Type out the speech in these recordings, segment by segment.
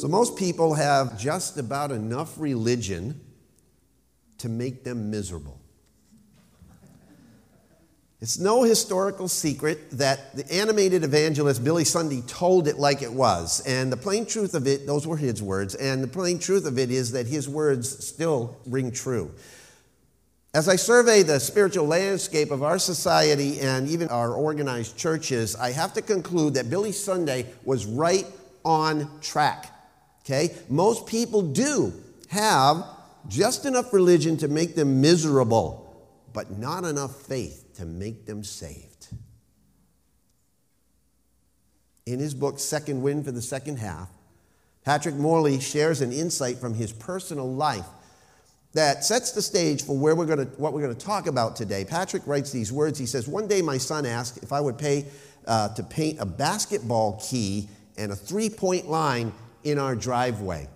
So, most people have just about enough religion to make them miserable. It's no historical secret that the animated evangelist Billy Sunday told it like it was. And the plain truth of it, those were his words, and the plain truth of it is that his words still ring true. As I survey the spiritual landscape of our society and even our organized churches, I have to conclude that Billy Sunday was right on track. Okay? Most people do have just enough religion to make them miserable, but not enough faith to make them saved. In his book, Second Wind for the Second Half, Patrick Morley shares an insight from his personal life that sets the stage for where we're going to, what we're going to talk about today. Patrick writes these words. He says, One day my son asked if I would pay uh, to paint a basketball key and a three point line in our driveway.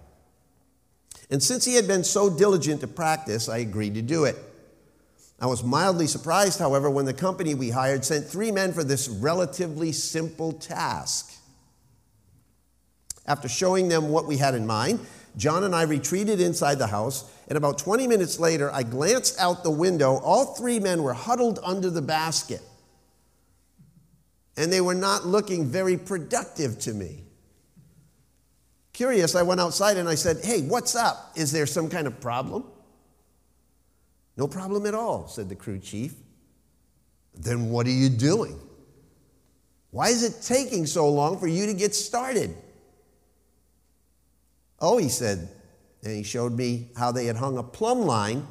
And since he had been so diligent to practice, I agreed to do it. I was mildly surprised, however, when the company we hired sent three men for this relatively simple task. After showing them what we had in mind, John and I retreated inside the house, and about 20 minutes later, I glanced out the window. All three men were huddled under the basket, and they were not looking very productive to me. Curious, I went outside and I said, Hey, what's up? Is there some kind of problem? No problem at all, said the crew chief. Then what are you doing? Why is it taking so long for you to get started? Oh, he said, and he showed me how they had hung a plumb line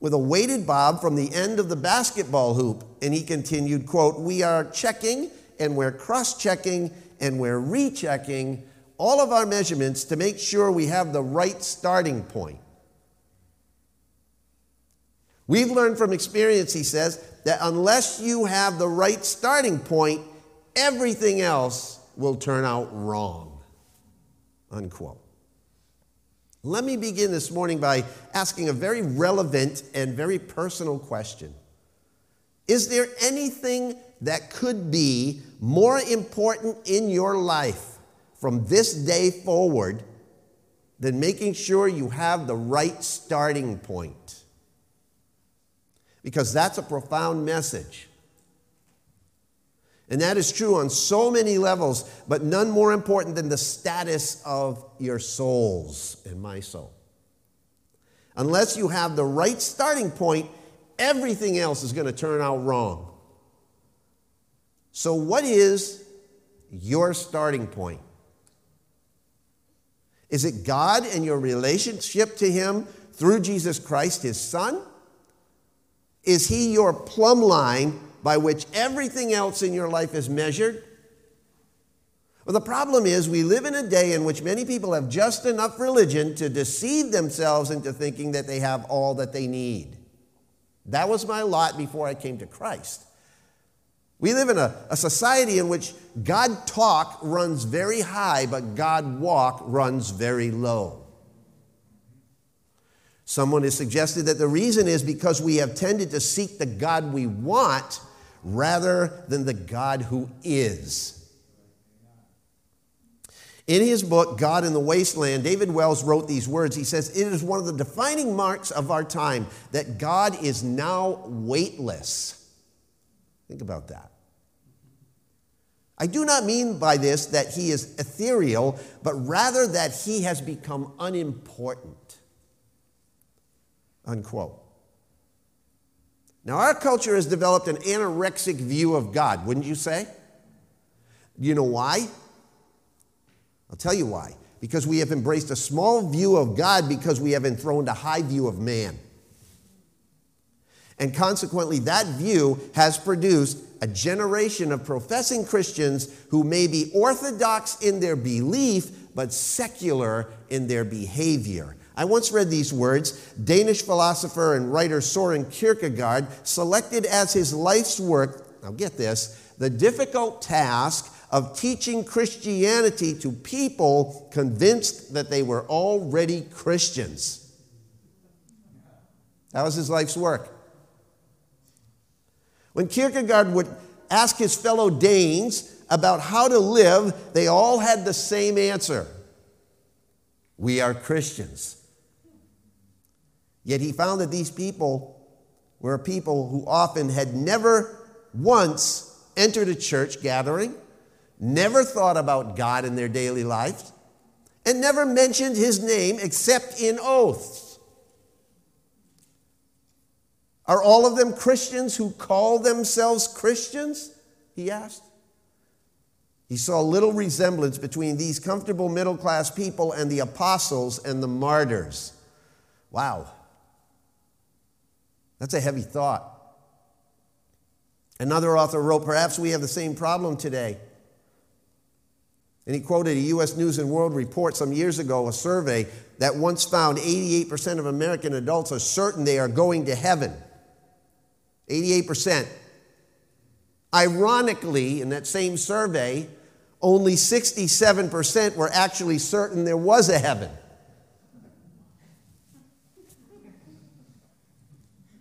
with a weighted bob from the end of the basketball hoop. And he continued, quote, We are checking and we're cross-checking and we're rechecking all of our measurements to make sure we have the right starting point. We've learned from experience, he says, that unless you have the right starting point, everything else will turn out wrong. Unquote. Let me begin this morning by asking a very relevant and very personal question. Is there anything that could be more important in your life from this day forward than making sure you have the right starting point? because that's a profound message. And that is true on so many levels, but none more important than the status of your souls and my soul. Unless you have the right starting point, everything else is going to turn out wrong. So, what is your starting point? Is it God and your relationship to Him through Jesus Christ, His Son? Is He your plumb line by which everything else in your life is measured? Well, the problem is we live in a day in which many people have just enough religion to deceive themselves into thinking that they have all that they need. That was my lot before I came to Christ. We live in a, a society in which God talk runs very high, but God walk runs very low. Someone has suggested that the reason is because we have tended to seek the God we want rather than the God who is. In his book, God in the Wasteland, David Wells wrote these words. He says, It is one of the defining marks of our time that God is now weightless. Think about that. I do not mean by this that he is ethereal, but rather that he has become unimportant unquote. Now, our culture has developed an anorexic view of God, wouldn't you say? You know why? I'll tell you why. Because we have embraced a small view of God because we have enthroned a high view of man. And consequently, that view has produced a generation of professing Christians who may be orthodox in their belief, but secular in their behavior. I once read these words Danish philosopher and writer Soren Kierkegaard selected as his life's work, now get this, the difficult task of teaching Christianity to people convinced that they were already Christians. That was his life's work. When Kierkegaard would ask his fellow Danes about how to live, they all had the same answer We are Christians. Yet he found that these people were people who often had never once entered a church gathering, never thought about God in their daily lives, and never mentioned his name except in oaths. Are all of them Christians who call themselves Christians? He asked. He saw little resemblance between these comfortable middle class people and the apostles and the martyrs. Wow. That's a heavy thought. Another author wrote, Perhaps we have the same problem today. And he quoted a U.S. News and World Report some years ago, a survey that once found 88% of American adults are certain they are going to heaven. 88%. Ironically, in that same survey, only 67% were actually certain there was a heaven.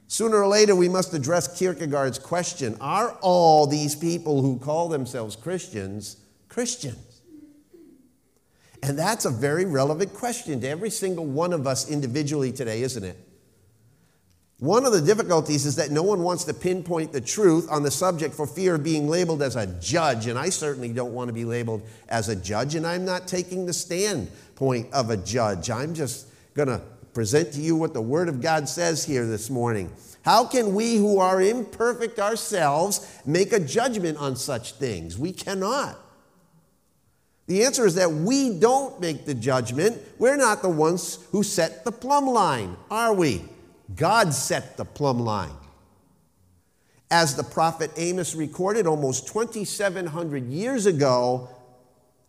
Sooner or later, we must address Kierkegaard's question Are all these people who call themselves Christians Christians? And that's a very relevant question to every single one of us individually today, isn't it? One of the difficulties is that no one wants to pinpoint the truth on the subject for fear of being labeled as a judge, and I certainly don't want to be labeled as a judge, and I'm not taking the standpoint of a judge. I'm just going to present to you what the Word of God says here this morning. How can we who are imperfect ourselves make a judgment on such things? We cannot. The answer is that we don't make the judgment. We're not the ones who set the plumb line, are we? God set the plumb line. As the prophet Amos recorded almost 2,700 years ago,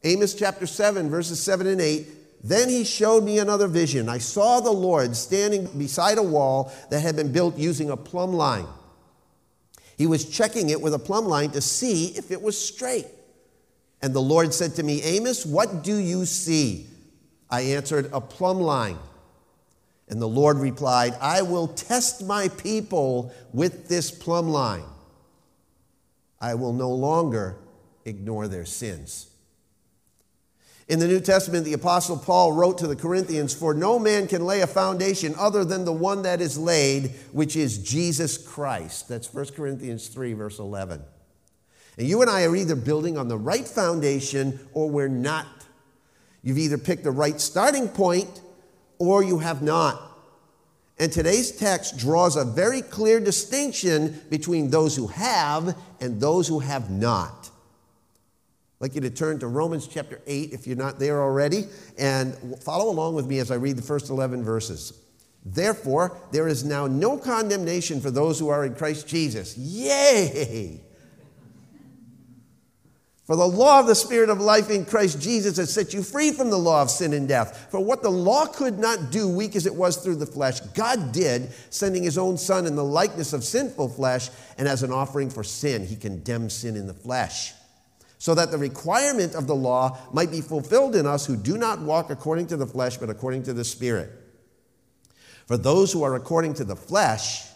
Amos chapter 7, verses 7 and 8, then he showed me another vision. I saw the Lord standing beside a wall that had been built using a plumb line. He was checking it with a plumb line to see if it was straight. And the Lord said to me, Amos, what do you see? I answered, A plumb line. And the Lord replied, I will test my people with this plumb line. I will no longer ignore their sins. In the New Testament, the Apostle Paul wrote to the Corinthians, For no man can lay a foundation other than the one that is laid, which is Jesus Christ. That's 1 Corinthians 3, verse 11. And you and I are either building on the right foundation or we're not. You've either picked the right starting point or you have not. And today's text draws a very clear distinction between those who have and those who have not. I'd like you to turn to Romans chapter 8 if you're not there already, and follow along with me as I read the first 11 verses. Therefore, there is now no condemnation for those who are in Christ Jesus. Yay! For the law of the Spirit of life in Christ Jesus has set you free from the law of sin and death. For what the law could not do, weak as it was through the flesh, God did, sending his own Son in the likeness of sinful flesh, and as an offering for sin, he condemned sin in the flesh. So that the requirement of the law might be fulfilled in us who do not walk according to the flesh, but according to the Spirit. For those who are according to the flesh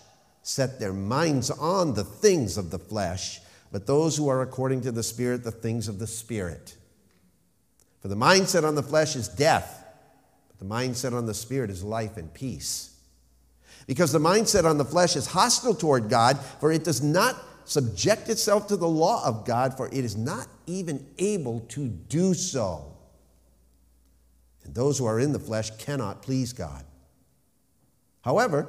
set their minds on the things of the flesh but those who are according to the Spirit, the things of the Spirit. For the mindset on the flesh is death, but the mindset on the Spirit is life and peace. Because the mindset on the flesh is hostile toward God, for it does not subject itself to the law of God, for it is not even able to do so. And those who are in the flesh cannot please God. However,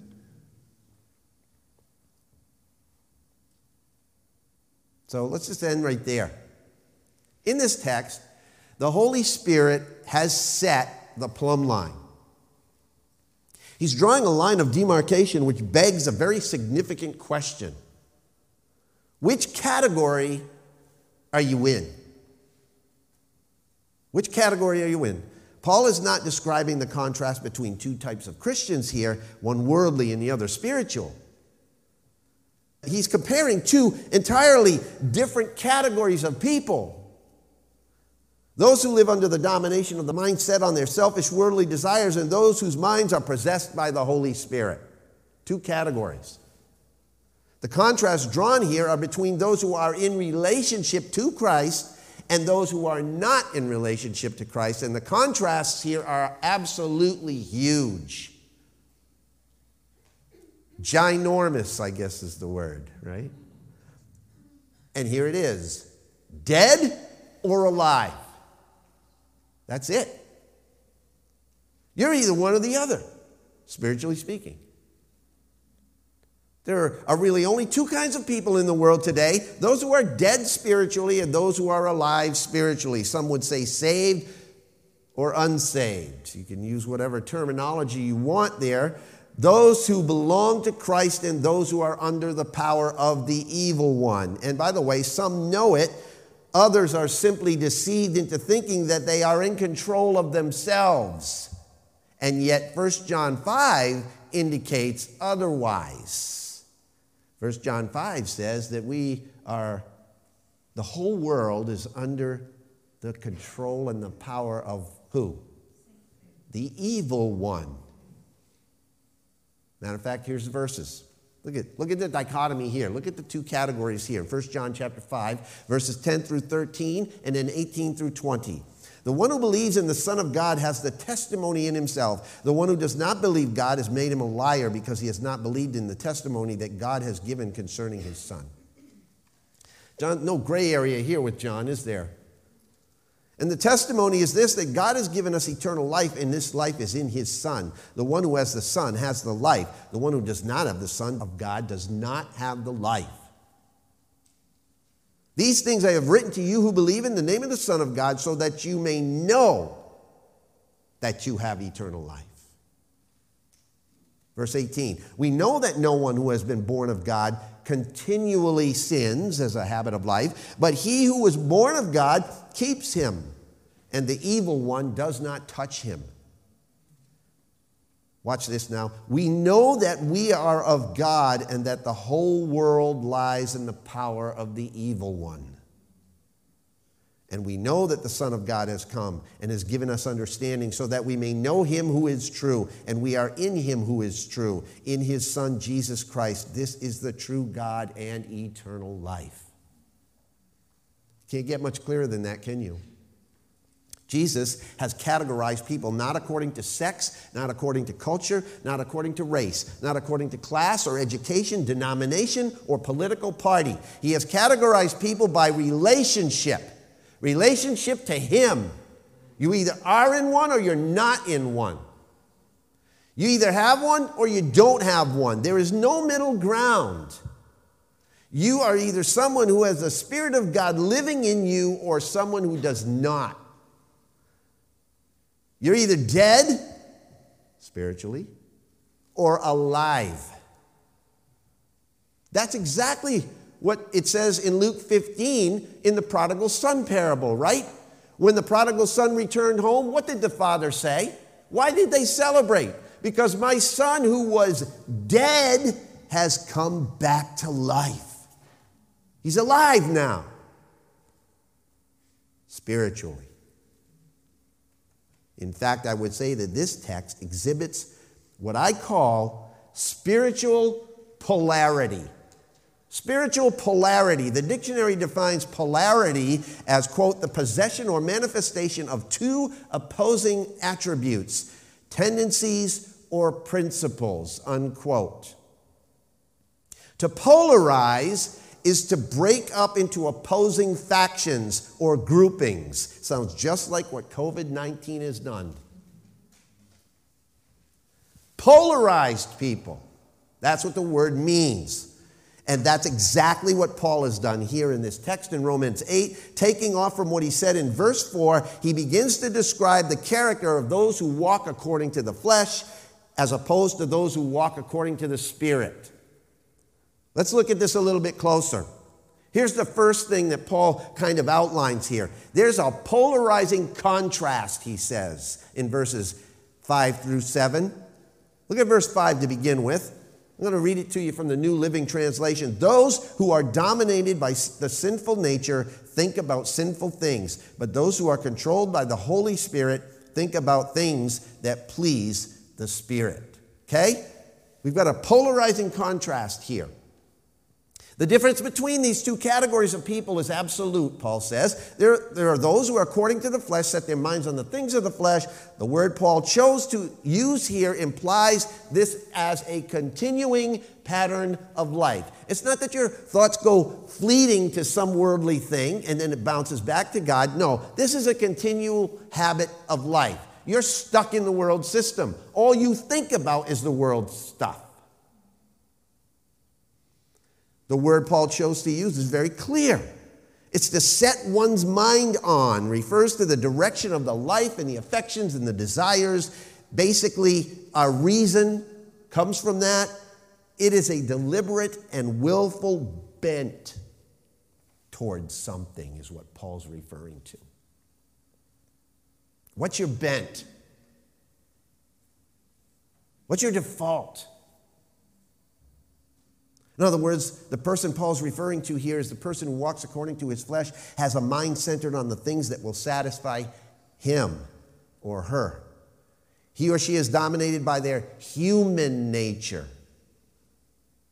So let's just end right there. In this text, the Holy Spirit has set the plumb line. He's drawing a line of demarcation which begs a very significant question Which category are you in? Which category are you in? Paul is not describing the contrast between two types of Christians here, one worldly and the other spiritual. He's comparing two entirely different categories of people. Those who live under the domination of the mindset on their selfish worldly desires, and those whose minds are possessed by the Holy Spirit. Two categories. The contrasts drawn here are between those who are in relationship to Christ and those who are not in relationship to Christ. And the contrasts here are absolutely huge. Ginormous, I guess is the word, right? And here it is dead or alive. That's it. You're either one or the other, spiritually speaking. There are really only two kinds of people in the world today those who are dead spiritually and those who are alive spiritually. Some would say saved or unsaved. You can use whatever terminology you want there. Those who belong to Christ and those who are under the power of the evil one. And by the way, some know it, others are simply deceived into thinking that they are in control of themselves. And yet, 1 John 5 indicates otherwise. 1 John 5 says that we are, the whole world is under the control and the power of who? The evil one. Matter of fact, here's the verses. Look at, look at the dichotomy here. Look at the two categories here. 1 John chapter 5, verses 10 through 13, and then 18 through 20. The one who believes in the Son of God has the testimony in himself. The one who does not believe God has made him a liar because he has not believed in the testimony that God has given concerning his Son. John, no gray area here with John, is there? And the testimony is this that God has given us eternal life, and this life is in his Son. The one who has the Son has the life. The one who does not have the Son of God does not have the life. These things I have written to you who believe in the name of the Son of God, so that you may know that you have eternal life. Verse 18 We know that no one who has been born of God continually sins as a habit of life, but he who was born of God keeps him, and the evil one does not touch him. Watch this now. We know that we are of God and that the whole world lies in the power of the evil one. And we know that the Son of God has come and has given us understanding so that we may know him who is true, and we are in him who is true, in his Son Jesus Christ. This is the true God and eternal life. Can't get much clearer than that, can you? Jesus has categorized people not according to sex, not according to culture, not according to race, not according to class or education, denomination, or political party. He has categorized people by relationship, relationship to Him. You either are in one or you're not in one. You either have one or you don't have one. There is no middle ground. You are either someone who has the Spirit of God living in you or someone who does not. You're either dead spiritually or alive. That's exactly what it says in Luke 15 in the prodigal son parable, right? When the prodigal son returned home, what did the father say? Why did they celebrate? Because my son who was dead has come back to life. He's alive now, spiritually. In fact, I would say that this text exhibits what I call spiritual polarity. Spiritual polarity. The dictionary defines polarity as, quote, the possession or manifestation of two opposing attributes, tendencies, or principles, unquote. To polarize is to break up into opposing factions or groupings. Sounds just like what COVID 19 has done. Polarized people. That's what the word means. And that's exactly what Paul has done here in this text in Romans 8. Taking off from what he said in verse 4, he begins to describe the character of those who walk according to the flesh as opposed to those who walk according to the Spirit. Let's look at this a little bit closer. Here's the first thing that Paul kind of outlines here. There's a polarizing contrast, he says, in verses 5 through 7. Look at verse 5 to begin with. I'm going to read it to you from the New Living Translation. Those who are dominated by the sinful nature think about sinful things, but those who are controlled by the Holy Spirit think about things that please the Spirit. Okay? We've got a polarizing contrast here. The difference between these two categories of people is absolute, Paul says. There, there are those who, according to the flesh, set their minds on the things of the flesh. The word Paul chose to use here implies this as a continuing pattern of life. It's not that your thoughts go fleeting to some worldly thing and then it bounces back to God. No, this is a continual habit of life. You're stuck in the world system. All you think about is the world stuff. The word Paul chose to use is very clear. It's to set one's mind on, refers to the direction of the life and the affections and the desires. Basically, our reason comes from that. It is a deliberate and willful bent towards something, is what Paul's referring to. What's your bent? What's your default? In other words, the person Paul's referring to here is the person who walks according to his flesh, has a mind centered on the things that will satisfy him or her. He or she is dominated by their human nature.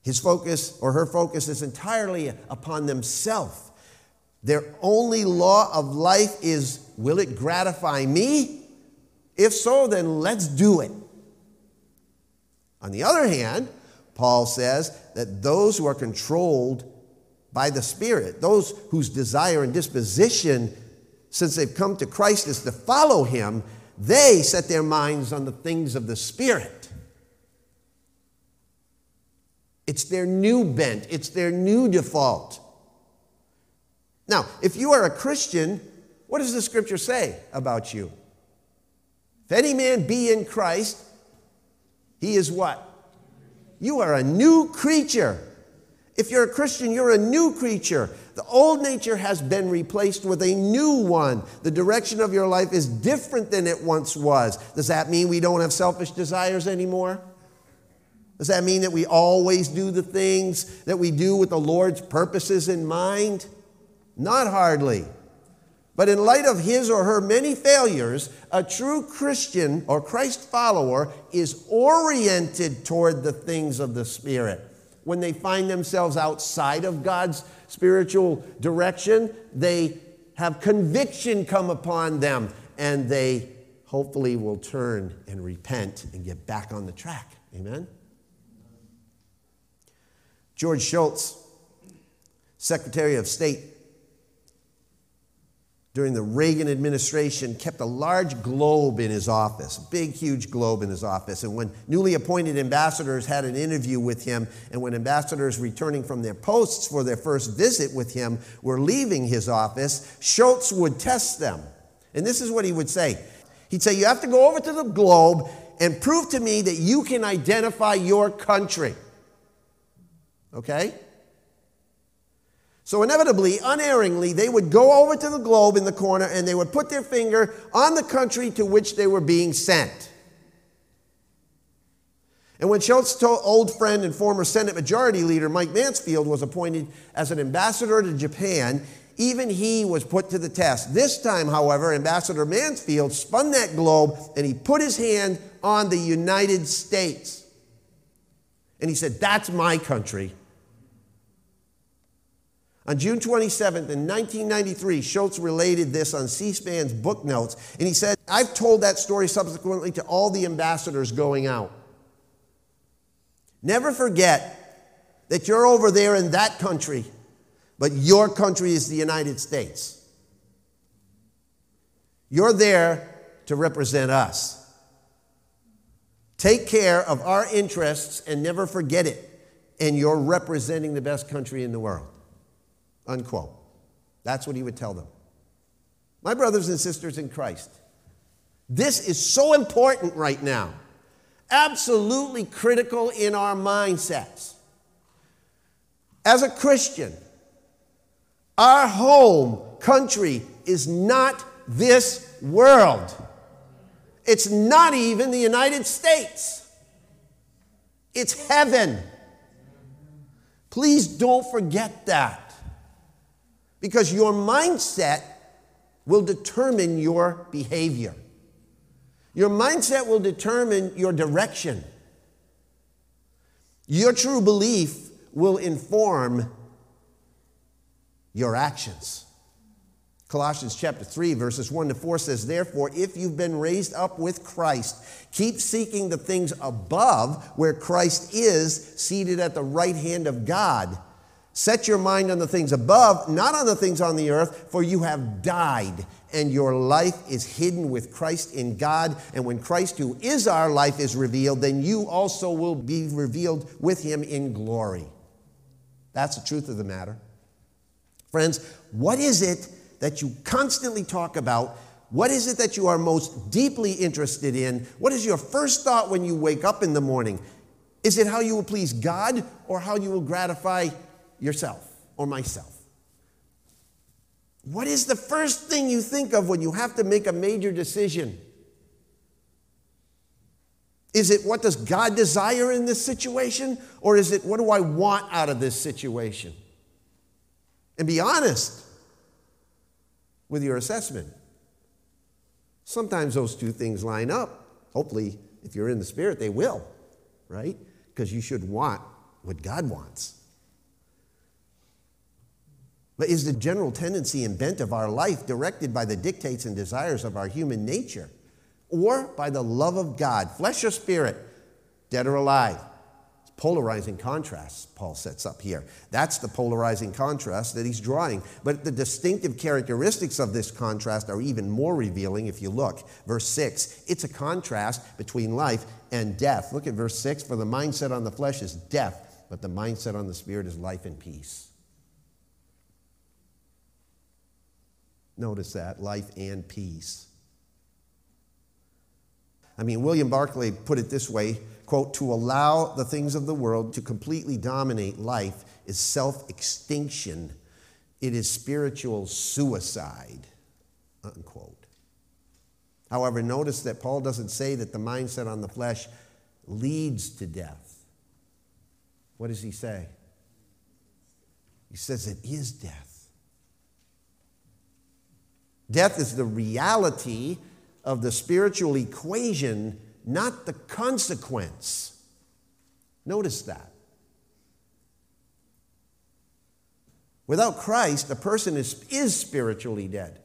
His focus or her focus is entirely upon themselves. Their only law of life is will it gratify me? If so, then let's do it. On the other hand, Paul says that those who are controlled by the Spirit, those whose desire and disposition, since they've come to Christ, is to follow Him, they set their minds on the things of the Spirit. It's their new bent, it's their new default. Now, if you are a Christian, what does the scripture say about you? If any man be in Christ, he is what? You are a new creature. If you're a Christian, you're a new creature. The old nature has been replaced with a new one. The direction of your life is different than it once was. Does that mean we don't have selfish desires anymore? Does that mean that we always do the things that we do with the Lord's purposes in mind? Not hardly. But in light of his or her many failures, a true Christian or Christ follower is oriented toward the things of the Spirit. When they find themselves outside of God's spiritual direction, they have conviction come upon them and they hopefully will turn and repent and get back on the track. Amen? George Shultz, Secretary of State during the Reagan administration kept a large globe in his office, a big, huge globe in his office. And when newly appointed ambassadors had an interview with him, and when ambassadors returning from their posts for their first visit with him were leaving his office, Shultz would test them. And this is what he would say He'd say, You have to go over to the globe and prove to me that you can identify your country. Okay? So, inevitably, unerringly, they would go over to the globe in the corner and they would put their finger on the country to which they were being sent. And when Shultz's old friend and former Senate Majority Leader Mike Mansfield was appointed as an ambassador to Japan, even he was put to the test. This time, however, Ambassador Mansfield spun that globe and he put his hand on the United States. And he said, That's my country. On June 27th, in 1993, Shultz related this on C SPAN's book notes, and he said, I've told that story subsequently to all the ambassadors going out. Never forget that you're over there in that country, but your country is the United States. You're there to represent us. Take care of our interests and never forget it, and you're representing the best country in the world. Unquote. That's what he would tell them. My brothers and sisters in Christ, this is so important right now. Absolutely critical in our mindsets. As a Christian, Our home country is not this world. It's not even the United States. It's heaven. Please don't forget that. Because your mindset will determine your behavior. Your mindset will determine your direction. Your true belief will inform your actions. Colossians chapter 3, verses 1 to 4 says, Therefore, if you've been raised up with Christ, keep seeking the things above where Christ is, seated at the right hand of God. Set your mind on the things above, not on the things on the earth, for you have died, and your life is hidden with Christ in God. And when Christ, who is our life, is revealed, then you also will be revealed with him in glory. That's the truth of the matter. Friends, what is it that you constantly talk about? What is it that you are most deeply interested in? What is your first thought when you wake up in the morning? Is it how you will please God or how you will gratify yourself or myself? What is the first thing you think of when you have to make a major decision? Is it what does God desire in this situation? Or is it what do I want out of this situation? And be honest with your assessment. Sometimes those two things line up. Hopefully, if you're in the Spirit, they will, right? Because you should want what God wants. But is the general tendency and bent of our life directed by the dictates and desires of our human nature or by the love of God, flesh or spirit, dead or alive? It's polarizing contrasts Paul sets up here. That's the polarizing contrast that he's drawing. But the distinctive characteristics of this contrast are even more revealing if you look. Verse 6, it's a contrast between life and death. Look at verse 6 For the mindset on the flesh is death, but the mindset on the spirit is life and peace. Notice that life and peace. I mean, William Barclay put it this way quote, to allow the things of the world to completely dominate life is self extinction, it is spiritual suicide, unquote. However, notice that Paul doesn't say that the mindset on the flesh leads to death. What does he say? He says it is death. Death is the reality of the spiritual equation not the consequence. Notice that. Without Christ, a person is, is spiritually dead,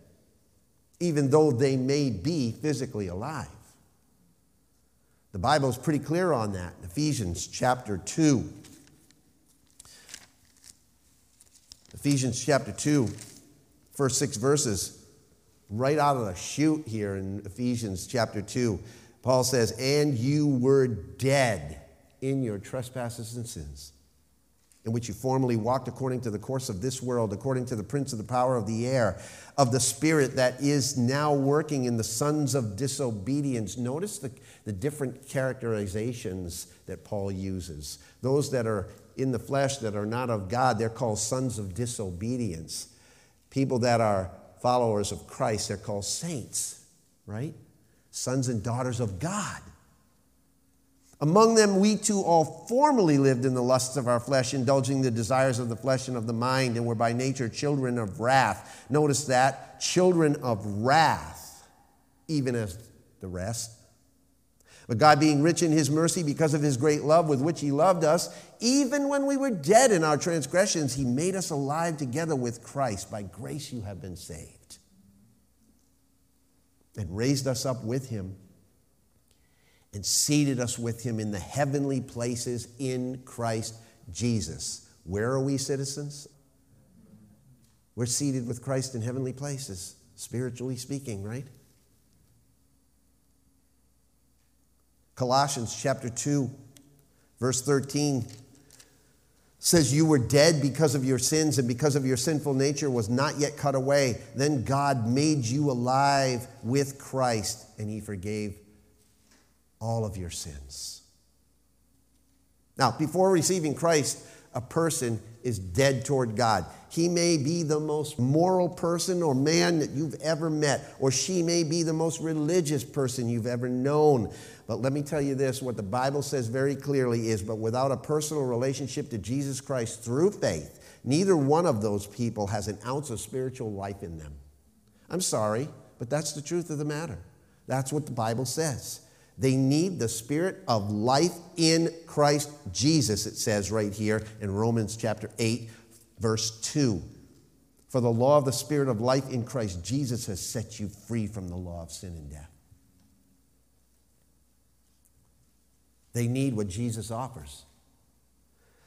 even though they may be physically alive. The Bible is pretty clear on that. Ephesians chapter 2. Ephesians chapter 2, first six verses, right out of the chute here in Ephesians chapter 2. Paul says, And you were dead in your trespasses and sins, in which you formerly walked according to the course of this world, according to the prince of the power of the air, of the spirit that is now working in the sons of disobedience. Notice the, the different characterizations that Paul uses. Those that are in the flesh that are not of God, they're called sons of disobedience. People that are followers of Christ, they're called saints, right? sons and daughters of God. Among them, we too all formerly lived in the lusts of our flesh, indulging the desires of the flesh and of the mind, and were by nature children of wrath. Notice that children of wrath, even as the rest. But God, being rich in his mercy because of his great love with which he loved us, even when we were dead in our transgressions, he made us alive together with Christ. By grace you have been saved and raised us up with him and seated us with him in the heavenly places in Christ Jesus. Where are we citizens? We're seated with Christ in heavenly places, spiritually speaking, right? Colossians chapter 2, verse 13 says you were dead because of your sins and because of your sinful nature was not yet cut away then god made you alive with christ and he forgave all of your sins now before receiving christ a person is dead toward God. He may be the most moral person or man that you've ever met, or she may be the most religious person you've ever known. But let me tell you this what the Bible says very clearly is, but without a personal relationship to Jesus Christ through faith, neither one of those people has an ounce of spiritual life in them. I'm sorry, but that's the truth of the matter. That's what the Bible says. They need the spirit of life in Christ Jesus, it says right here in Romans chapter 8, verse 2. For the law of the spirit of life in Christ Jesus has set you free from the law of sin and death. They need what Jesus offers.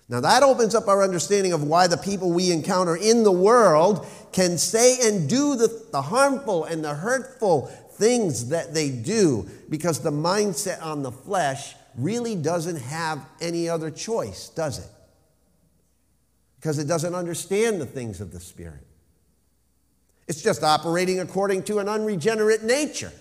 Now, that opens up our understanding of why the people we encounter in the world can say and do the, the harmful and the hurtful things that they do because the mindset on the flesh really doesn't have any other choice, does it? Because it doesn't understand the things of the Spirit. It's just operating according to an unregenerate nature.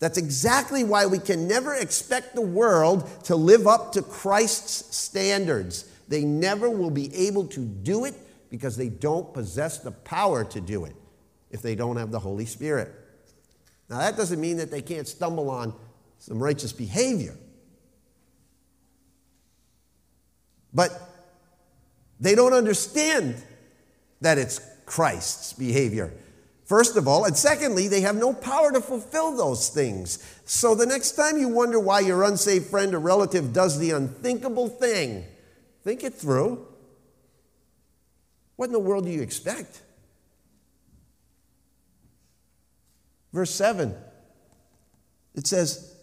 That's exactly why we can never expect the world to live up to Christ's standards. They never will be able to do it because they don't possess the power to do it if they don't have the Holy Spirit. Now, that doesn't mean that they can't stumble on some righteous behavior. But they don't understand that it's Christ's behavior. First of all, and secondly, they have no power to fulfill those things. So the next time you wonder why your unsaved friend or relative does the unthinkable thing, think it through. What in the world do you expect? Verse 7, it says,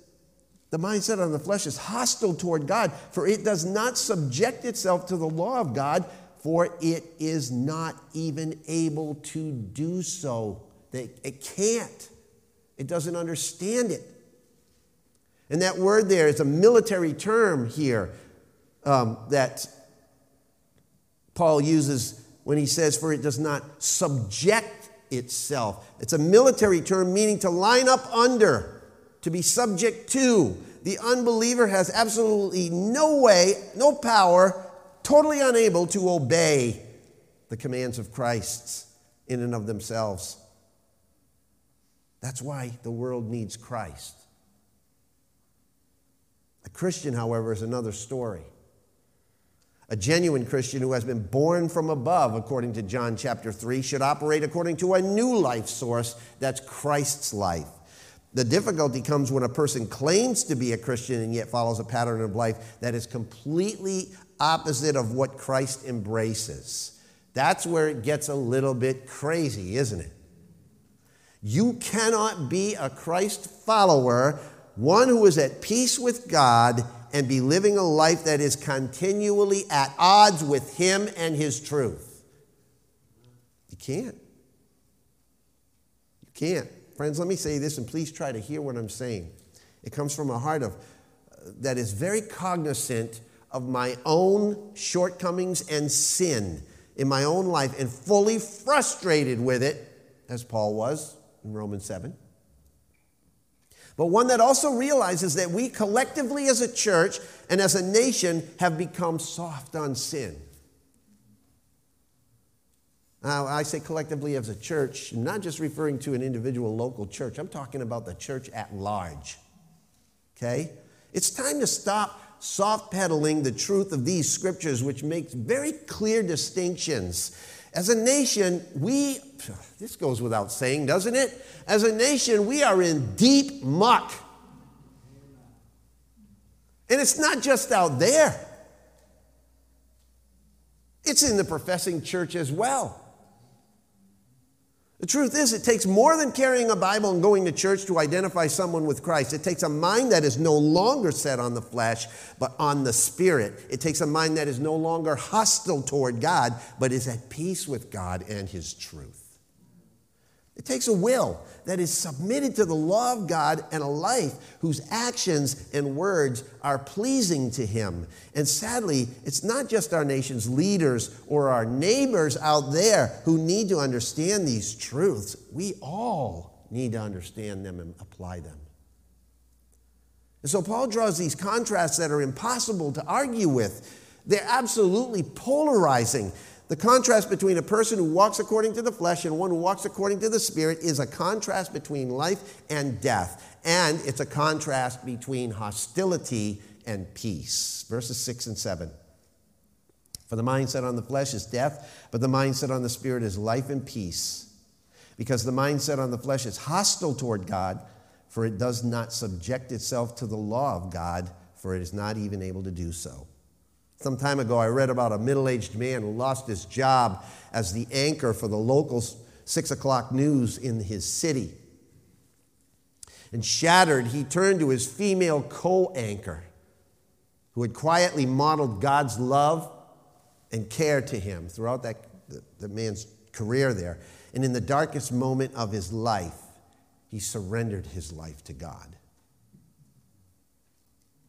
the mindset on the flesh is hostile toward God, for it does not subject itself to the law of God, for it is not even able to do so. It can't. It doesn't understand it. And that word there is a military term here um, that Paul uses when he says, For it does not subject itself. It's a military term meaning to line up under, to be subject to. The unbeliever has absolutely no way, no power, totally unable to obey the commands of Christ in and of themselves. That's why the world needs Christ. A Christian, however, is another story. A genuine Christian who has been born from above, according to John chapter 3, should operate according to a new life source that's Christ's life. The difficulty comes when a person claims to be a Christian and yet follows a pattern of life that is completely opposite of what Christ embraces. That's where it gets a little bit crazy, isn't it? You cannot be a Christ follower, one who is at peace with God and be living a life that is continually at odds with Him and His truth. You can't. You can't. Friends, let me say this, and please try to hear what I'm saying. It comes from a heart of uh, that is very cognizant of my own shortcomings and sin in my own life and fully frustrated with it, as Paul was in Romans 7 but one that also realizes that we collectively as a church and as a nation have become soft on sin. Now, I say collectively as a church, I'm not just referring to an individual local church, I'm talking about the church at large. Okay? It's time to stop soft pedaling the truth of these scriptures, which makes very clear distinctions as a nation, we, this goes without saying, doesn't it? As a nation, we are in deep muck. And it's not just out there, it's in the professing church as well. The truth is, it takes more than carrying a Bible and going to church to identify someone with Christ. It takes a mind that is no longer set on the flesh, but on the Spirit. It takes a mind that is no longer hostile toward God, but is at peace with God and His truth. It takes a will that is submitted to the law of God and a life whose actions and words are pleasing to Him. And sadly, it's not just our nation's leaders or our neighbors out there who need to understand these truths. We all need to understand them and apply them. And so Paul draws these contrasts that are impossible to argue with They're absolutely polarizing. The contrast between a person who walks according to the flesh and one who walks according to the spirit is a contrast between life and death. And it's a contrast between hostility and peace. Verses 6 and 7. For the mindset on the flesh is death, but the mindset on the spirit is life and peace. Because the mindset on the flesh is hostile toward God, for it does not subject itself to the law of God, for it is not even able to do so. Some time ago, I read about a middle aged man who lost his job as the anchor for the local six o'clock news in his city. And shattered, he turned to his female co anchor, who had quietly modeled God's love and care to him throughout that, the, the man's career there. And in the darkest moment of his life, he surrendered his life to God.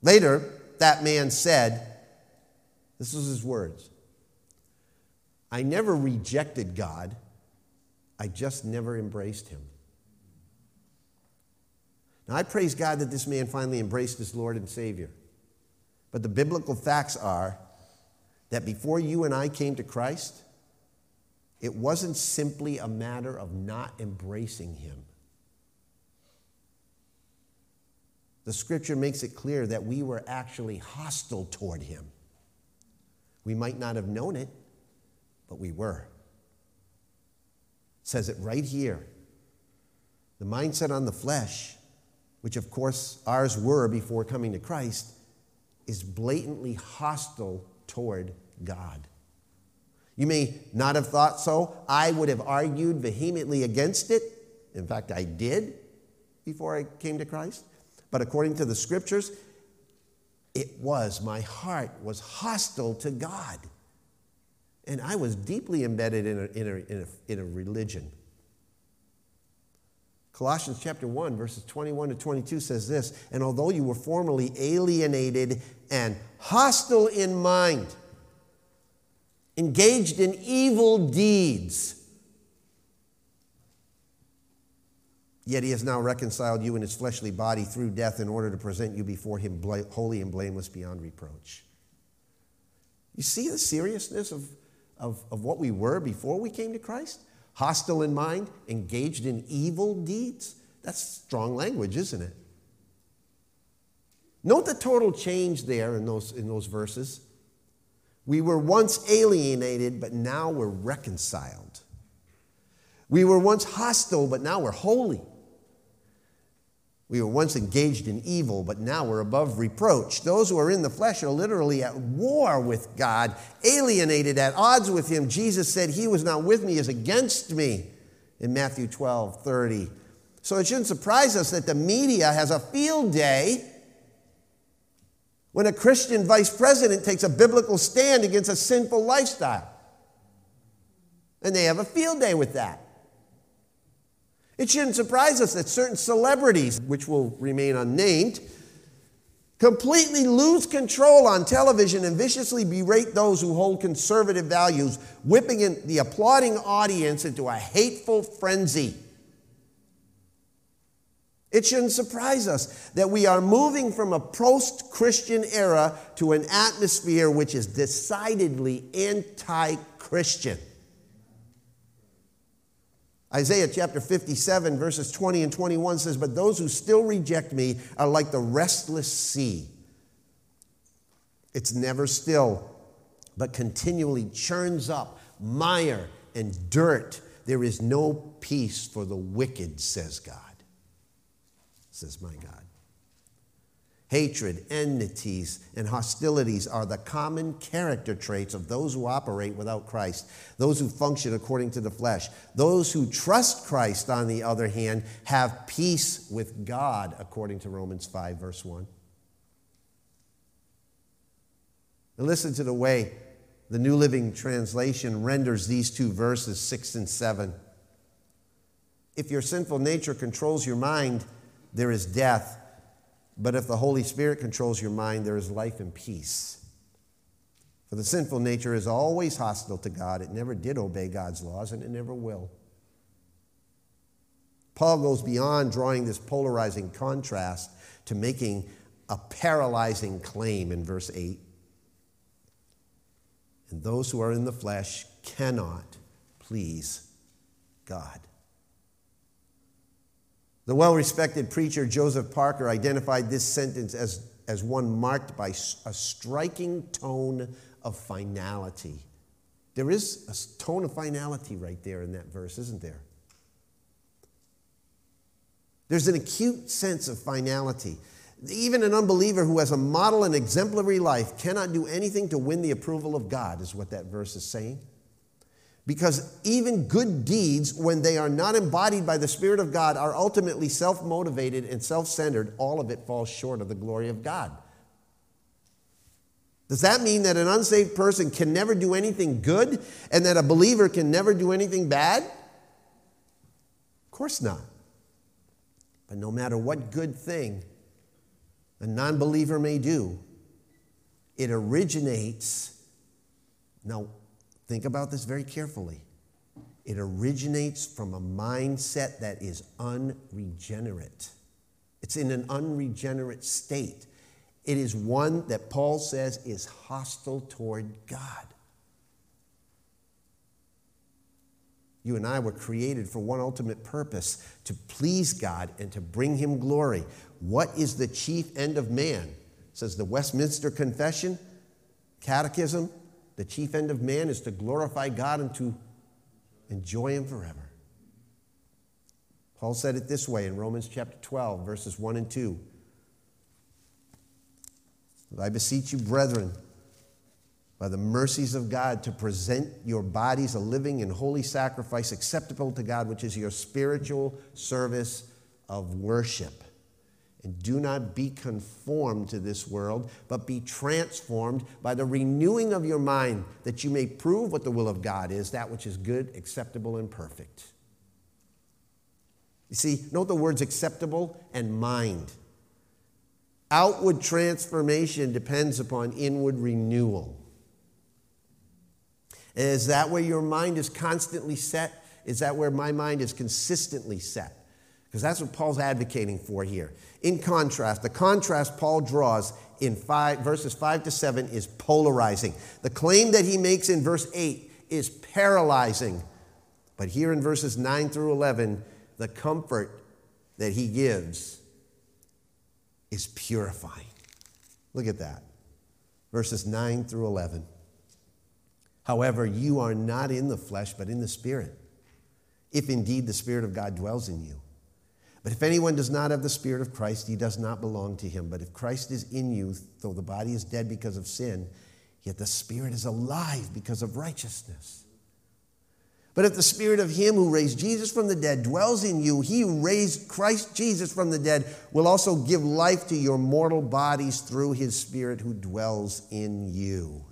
Later, that man said, this was his words. I never rejected God, I just never embraced him. Now, I praise God that this man finally embraced his Lord and Savior. But the biblical facts are that before you and I came to Christ, it wasn't simply a matter of not embracing him. The scripture makes it clear that we were actually hostile toward him. We might not have known it, but we were. It says it right here. The mindset on the flesh, which of course ours were before coming to Christ, is blatantly hostile toward God. You may not have thought so. I would have argued vehemently against it. In fact, I did before I came to Christ. But according to the scriptures, it was, my heart was hostile to God. And I was deeply embedded in a, in a, in a, in a religion. Colossians chapter 1, verses 21 to 22 says this And although you were formerly alienated and hostile in mind, engaged in evil deeds, Yet he has now reconciled you in his fleshly body through death in order to present you before him holy and blameless beyond reproach. You see the seriousness of, of, of what we were before we came to Christ? Hostile in mind, engaged in evil deeds? That's strong language, isn't it? Note the total change there in those, in those verses. We were once alienated, but now we're reconciled. We were once hostile, but now we're holy. We were once engaged in evil, but now we're above reproach. Those who are in the flesh are literally at war with God, alienated, at odds with Him. Jesus said, He was not with me, is against me in Matthew 12 30. So it shouldn't surprise us that the media has a field day when a Christian vice president takes a biblical stand against a sinful lifestyle. And they have a field day with that. It shouldn't surprise us that certain celebrities, which will remain unnamed, completely lose control on television and viciously berate those who hold conservative values, whipping the applauding audience into a hateful frenzy. It shouldn't surprise us that we are moving from a post Christian era to an atmosphere which is decidedly anti Christian. Isaiah chapter 57, verses 20 and 21 says, But those who still reject me are like the restless sea. It's never still, but continually churns up mire and dirt. There is no peace for the wicked, says God, says my God. Hatred, enmities, and hostilities are the common character traits of those who operate without Christ, those who function according to the flesh. Those who trust Christ, on the other hand, have peace with God, according to Romans 5, verse 1. And listen to the way the New Living Translation renders these two verses, 6 and 7. If your sinful nature controls your mind, there is death. But if the Holy Spirit controls your mind, there is life and peace. For the sinful nature is always hostile to God. It never did obey God's laws, and it never will. Paul goes beyond drawing this polarizing contrast to making a paralyzing claim in verse 8. and those who are in the flesh cannot please God. The well respected preacher Joseph Parker identified this sentence as, as one marked by a striking tone of finality. There is a tone of finality right there in that verse, isn't there? There's an acute sense of finality. Even an unbeliever who has a model and exemplary life cannot do anything to win the approval of God, is what that verse is saying. Because even good deeds, when they are not embodied by the Spirit of God, are ultimately self motivated and self centered. All of it falls short of the glory of God. Does that mean that an unsaved person can never do anything good and that a believer can never do anything bad? Of course not. But no matter what good thing a non believer may do, it originates. Now, think about this very carefully. It originates from a mindset that is unregenerate. It's in an unregenerate state. It is one that Paul says is hostile toward God. You and I were created for one ultimate purpose to please God and to bring Him glory. What is the chief end of man? Says the Westminster Confession, Catechism. The chief end of man is to glorify God and to enjoy Him forever. Paul said it this way in Romans chapter 12, verses 1 and 2. I beseech you, brethren, by the mercies of God to present your bodies a living and holy sacrifice acceptable to God, which is your spiritual service of worship. And do not be conformed to this world, but be transformed by the renewing of your mind, that you may prove what the will of God is, that which is good, acceptable, and perfect. You see, note the words acceptable and mind. Outward transformation depends upon inward renewal. Is that where your mind is constantly set? Is that where my mind is consistently set? Because that's what Paul's advocating for here. In contrast, the contrast Paul draws in five, verses 5 to 7 is polarizing. The claim that he makes in verse 8 is paralyzing. But here in verses 9 through 11, the comfort that he gives is purifying. Look at that. Verses 9 through 11. However, you are not in the flesh, but in the Spirit, if indeed the Spirit of God dwells in you. But if anyone does not have the Spirit of Christ, he does not belong to him. But if Christ is in you, though the body is dead because of sin, yet the Spirit is alive because of righteousness. But if the Spirit of Him who raised Jesus from the dead dwells in you, He who raised Christ Jesus from the dead will also give life to your mortal bodies through His Spirit who dwells in you.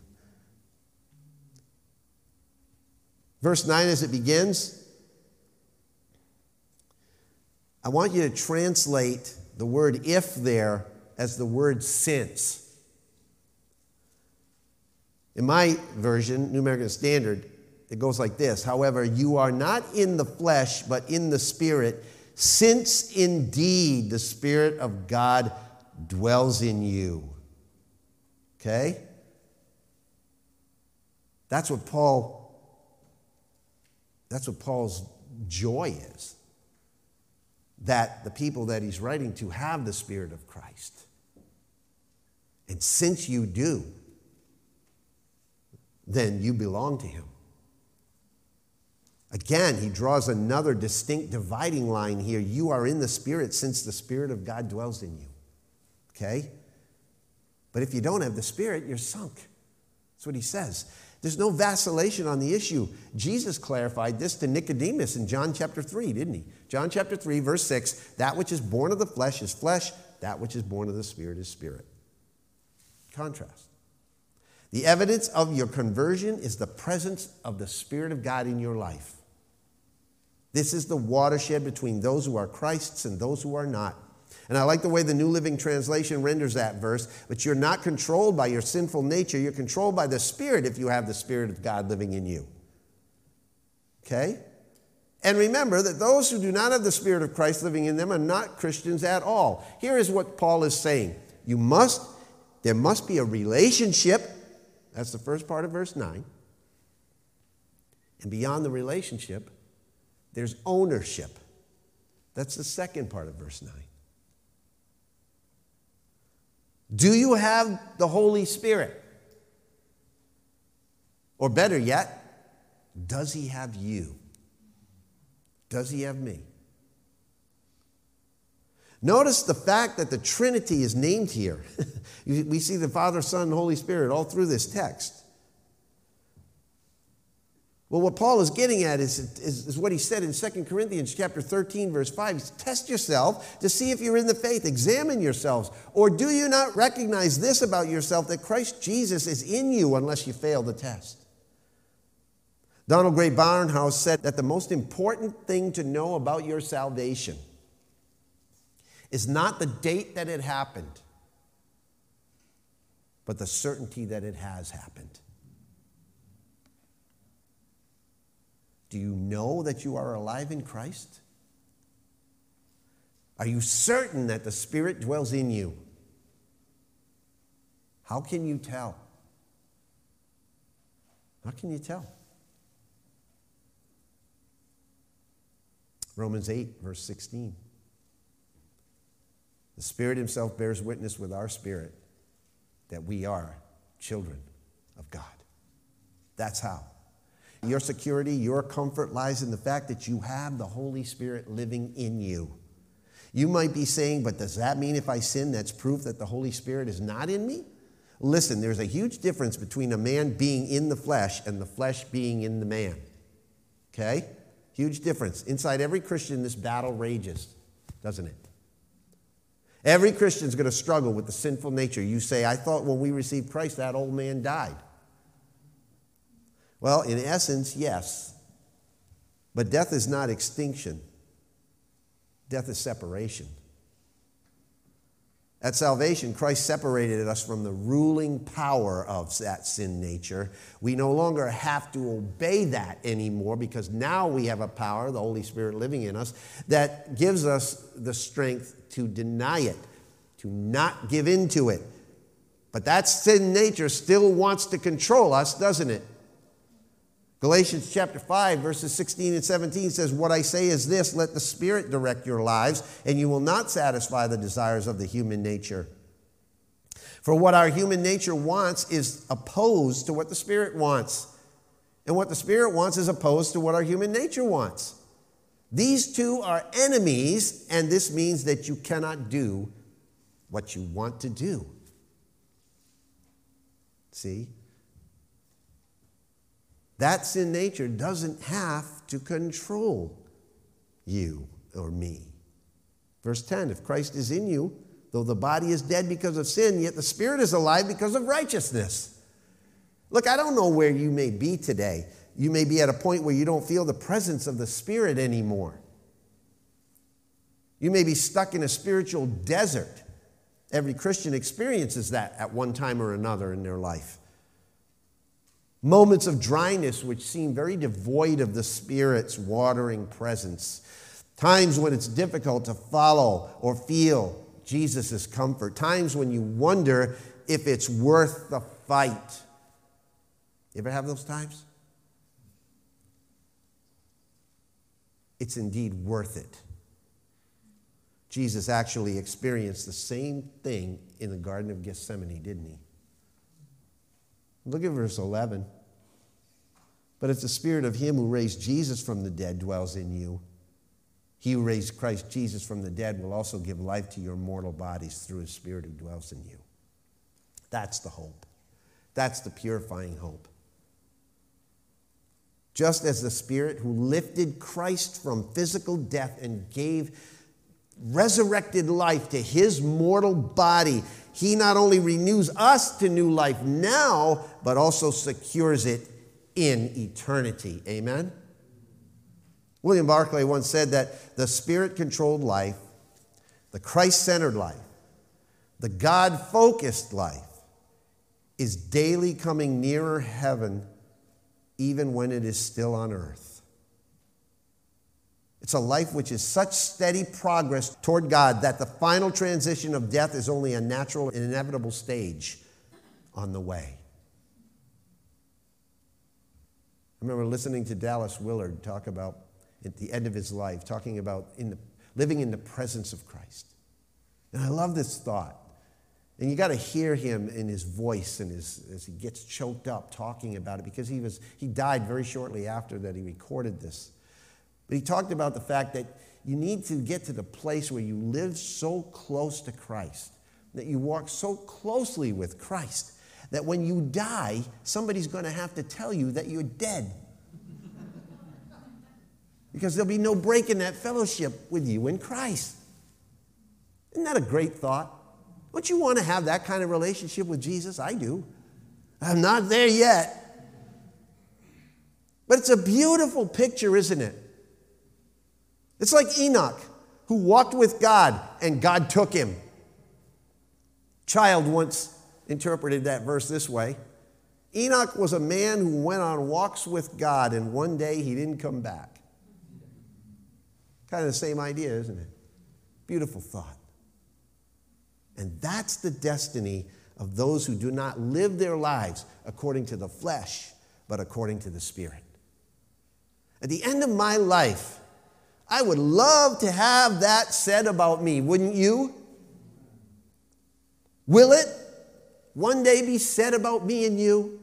Verse 9 as it begins, I want you to translate the word if there as the word since. In my version, New American Standard, it goes like this However, you are not in the flesh, but in the Spirit, since indeed the Spirit of God dwells in you. Okay? That's what Paul that's what Paul's joy is. That the people that he's writing to have the Spirit of Christ. And since you do, then you belong to him. Again, he draws another distinct dividing line here. You are in the Spirit since the Spirit of God dwells in you. Okay? But if you don't have the Spirit, you're sunk. That's what he says. There's no vacillation on the issue. Jesus clarified this to Nicodemus in John chapter 3, didn't he? John chapter 3, verse 6 that which is born of the flesh is flesh, that which is born of the spirit is spirit. Contrast. The evidence of your conversion is the presence of the Spirit of God in your life. This is the watershed between those who are Christ's and those who are not. And I like the way the New Living Translation renders that verse. But you're not controlled by your sinful nature, you're controlled by the Spirit if you have the Spirit of God living in you. Okay? And remember that those who do not have the Spirit of Christ living in them are not Christians at all. Here is what Paul is saying you must, there must be a relationship That's the first part of verse 9. And beyond the relationship, there's ownership. That's the second part of verse 9. Do you have the Holy Spirit? Or better yet, does he have you? Does he have me? Notice the fact that the Trinity is named here. we see the Father, Son, and Holy Spirit all through this text. Well, what Paul is getting at is, is, is, what he said in 2 Corinthians chapter 13, verse 5. Test yourself to see if you're in the faith. Examine yourselves. Or do you not recognize this about yourself that Christ Jesus is in you unless you fail the test? Donald Grey Barnhouse said that the most important thing to know about your salvation is not the date that it happened, but the certainty that it has happened. Do you know that you are alive in Christ? Are you certain that the Spirit dwells in you? How can you tell? How can you tell? Romans 8, verse 16. The Spirit Himself bears witness with our spirit that we are children of God. That's how. Your security, your comfort lies in the fact that you have the Holy Spirit living in you. You might be saying, but does that mean if I sin, that's proof that the Holy Spirit is not in me? Listen, there's a huge difference between a man being in the flesh and the flesh being in the man. Okay? Huge difference. Inside every Christian, this battle rages, doesn't it? Every Christian's going to struggle with the sinful nature. You say, I thought when we received Christ, that old man died. Well, in essence, yes. But death is not extinction, death is separation. At salvation, Christ separated us from the ruling power of that sin nature. We no longer have to obey that anymore because now we have a power, the Holy Spirit living in us, that gives us the strength to deny it, to not give in to it. But that sin nature still wants to control us, doesn't it? Galatians chapter 5, verses 16 and 17 says, What I say is this let the Spirit direct your lives, and you will not satisfy the desires of the human nature. For what our human nature wants is opposed to what the Spirit wants. And what the Spirit wants is opposed to what our human nature wants. These two are enemies, and this means that you cannot do what you want to do. See? That sin nature doesn't have to control you or me. Verse 10 If Christ is in you, though the body is dead because of sin, yet the spirit is alive because of righteousness. Look, I don't know where you may be today. You may be at a point where you don't feel the presence of the Spirit anymore. You may be stuck in a spiritual desert. Every Christian experiences that at one time or another in their life moments of dryness which seem very devoid of the Spirit's watering presence, times when it's difficult to follow or feel Jesus' comfort, times when you wonder if it's worth the fight. You ever have those times? It's indeed worth it. Jesus actually experienced the same thing in the Garden of Gethsemane, didn't he? Look at verse 11. But if the spirit of him who raised Jesus from the dead dwells in you, he who raised Christ Jesus from the dead will also give life to your mortal bodies through his spirit who dwells in you. That's the hope. That's the purifying hope. Just as the Spirit who lifted Christ from physical death and gave resurrected life to his mortal body, he not only renews us to new life now, but also secures it in eternity. Amen? William Barclay once said that the spirit controlled life, the Christ centered life, the God focused life is daily coming nearer heaven even when it is still on earth. It's a life which is such steady progress toward God that the final transition of death is only a natural and inevitable stage on the way. I remember listening to Dallas Willard talk about at the end of his life, talking about in the, living in the presence of Christ. And I love this thought. And you got to hear him in his voice and his, as he gets choked up talking about it because he, was, he died very shortly after that he recorded this. But he talked about the fact that you need to get to the place where you live so close to Christ, that you walk so closely with Christ, that when you die, somebody's going to have to tell you that you're dead. because there'll be no break in that fellowship with you in Christ. Isn't that a great thought? Don't you want to have that kind of relationship with Jesus? I do. I'm not there yet. But it's a beautiful picture, isn't it? It's like Enoch, who walked with God and God took him. Child once interpreted that verse this way Enoch was a man who went on walks with God, and one day he didn't come back. Kind of the same idea, isn't it? Beautiful thought. And that's the destiny of those who do not live their lives according to the flesh, but according to the Spirit. At the end of my life, I would love to have that said about me, wouldn't you? Will it one day be said about me and you?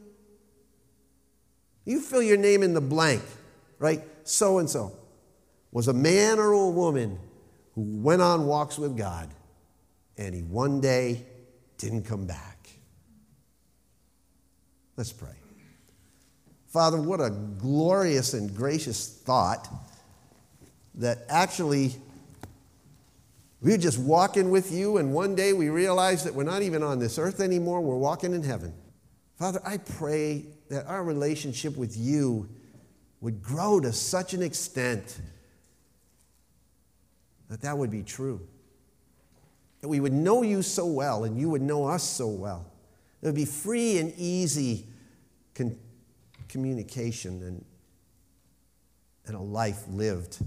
You fill your name in the blank, right? So and so was a man or a woman who went on walks with God and he one day didn't come back. Let's pray. Father, what a glorious and gracious thought that actually we're just walking with you, and one day we realize that we're not even on this earth anymore, we're walking in heaven. Father, I pray that our relationship with you would grow to such an extent that that would be true. That we would know you so well and you would know us so well. It would be free and easy con- communication and, and a life lived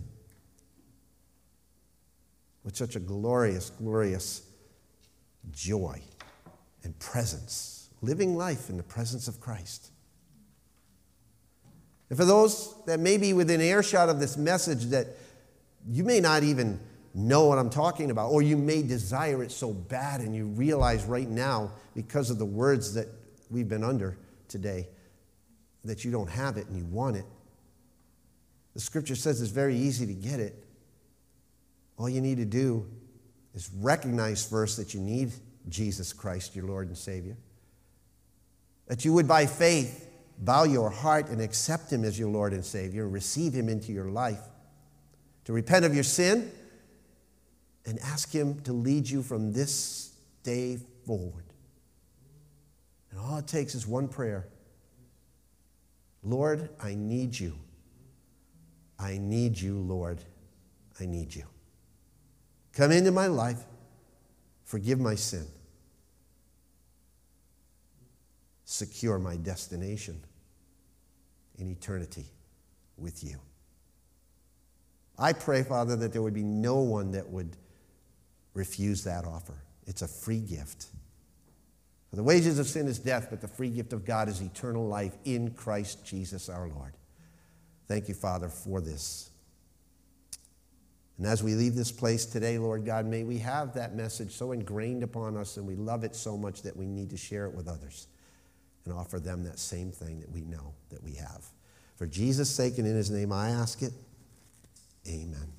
with such a glorious, glorious joy and presence, living life in the presence of Christ. And for those that may be within earshot of this message that you may not even know what I'm talking about, or you may desire it so bad and you realize right now, because of the words that we've been under today, that you don't have it and you want it. The scripture says it's very easy to get it. All you need to do is recognize first that you need Jesus Christ, your Lord and Savior. That you would, by faith, bow your heart and accept Him as your Lord and Savior and receive Him into your life. To repent of your sin and ask Him to lead you from this day forward. And all it takes is one prayer Lord, I need you. I need you, Lord. I need you. Come into my life, forgive my sin, secure my destination in eternity with you. I pray, Father, that there would be no one that would refuse that offer. It's a free gift. For the wages of sin is death, but the free gift of God is eternal life in Christ Jesus our Lord. Thank you, Father, for this. And as we leave this place today, Lord God, may we have that message so ingrained upon us and we love it so much that we need to share it with others and offer them that same thing that we know that we have. For Jesus' sake and in his name, I ask it. Amen.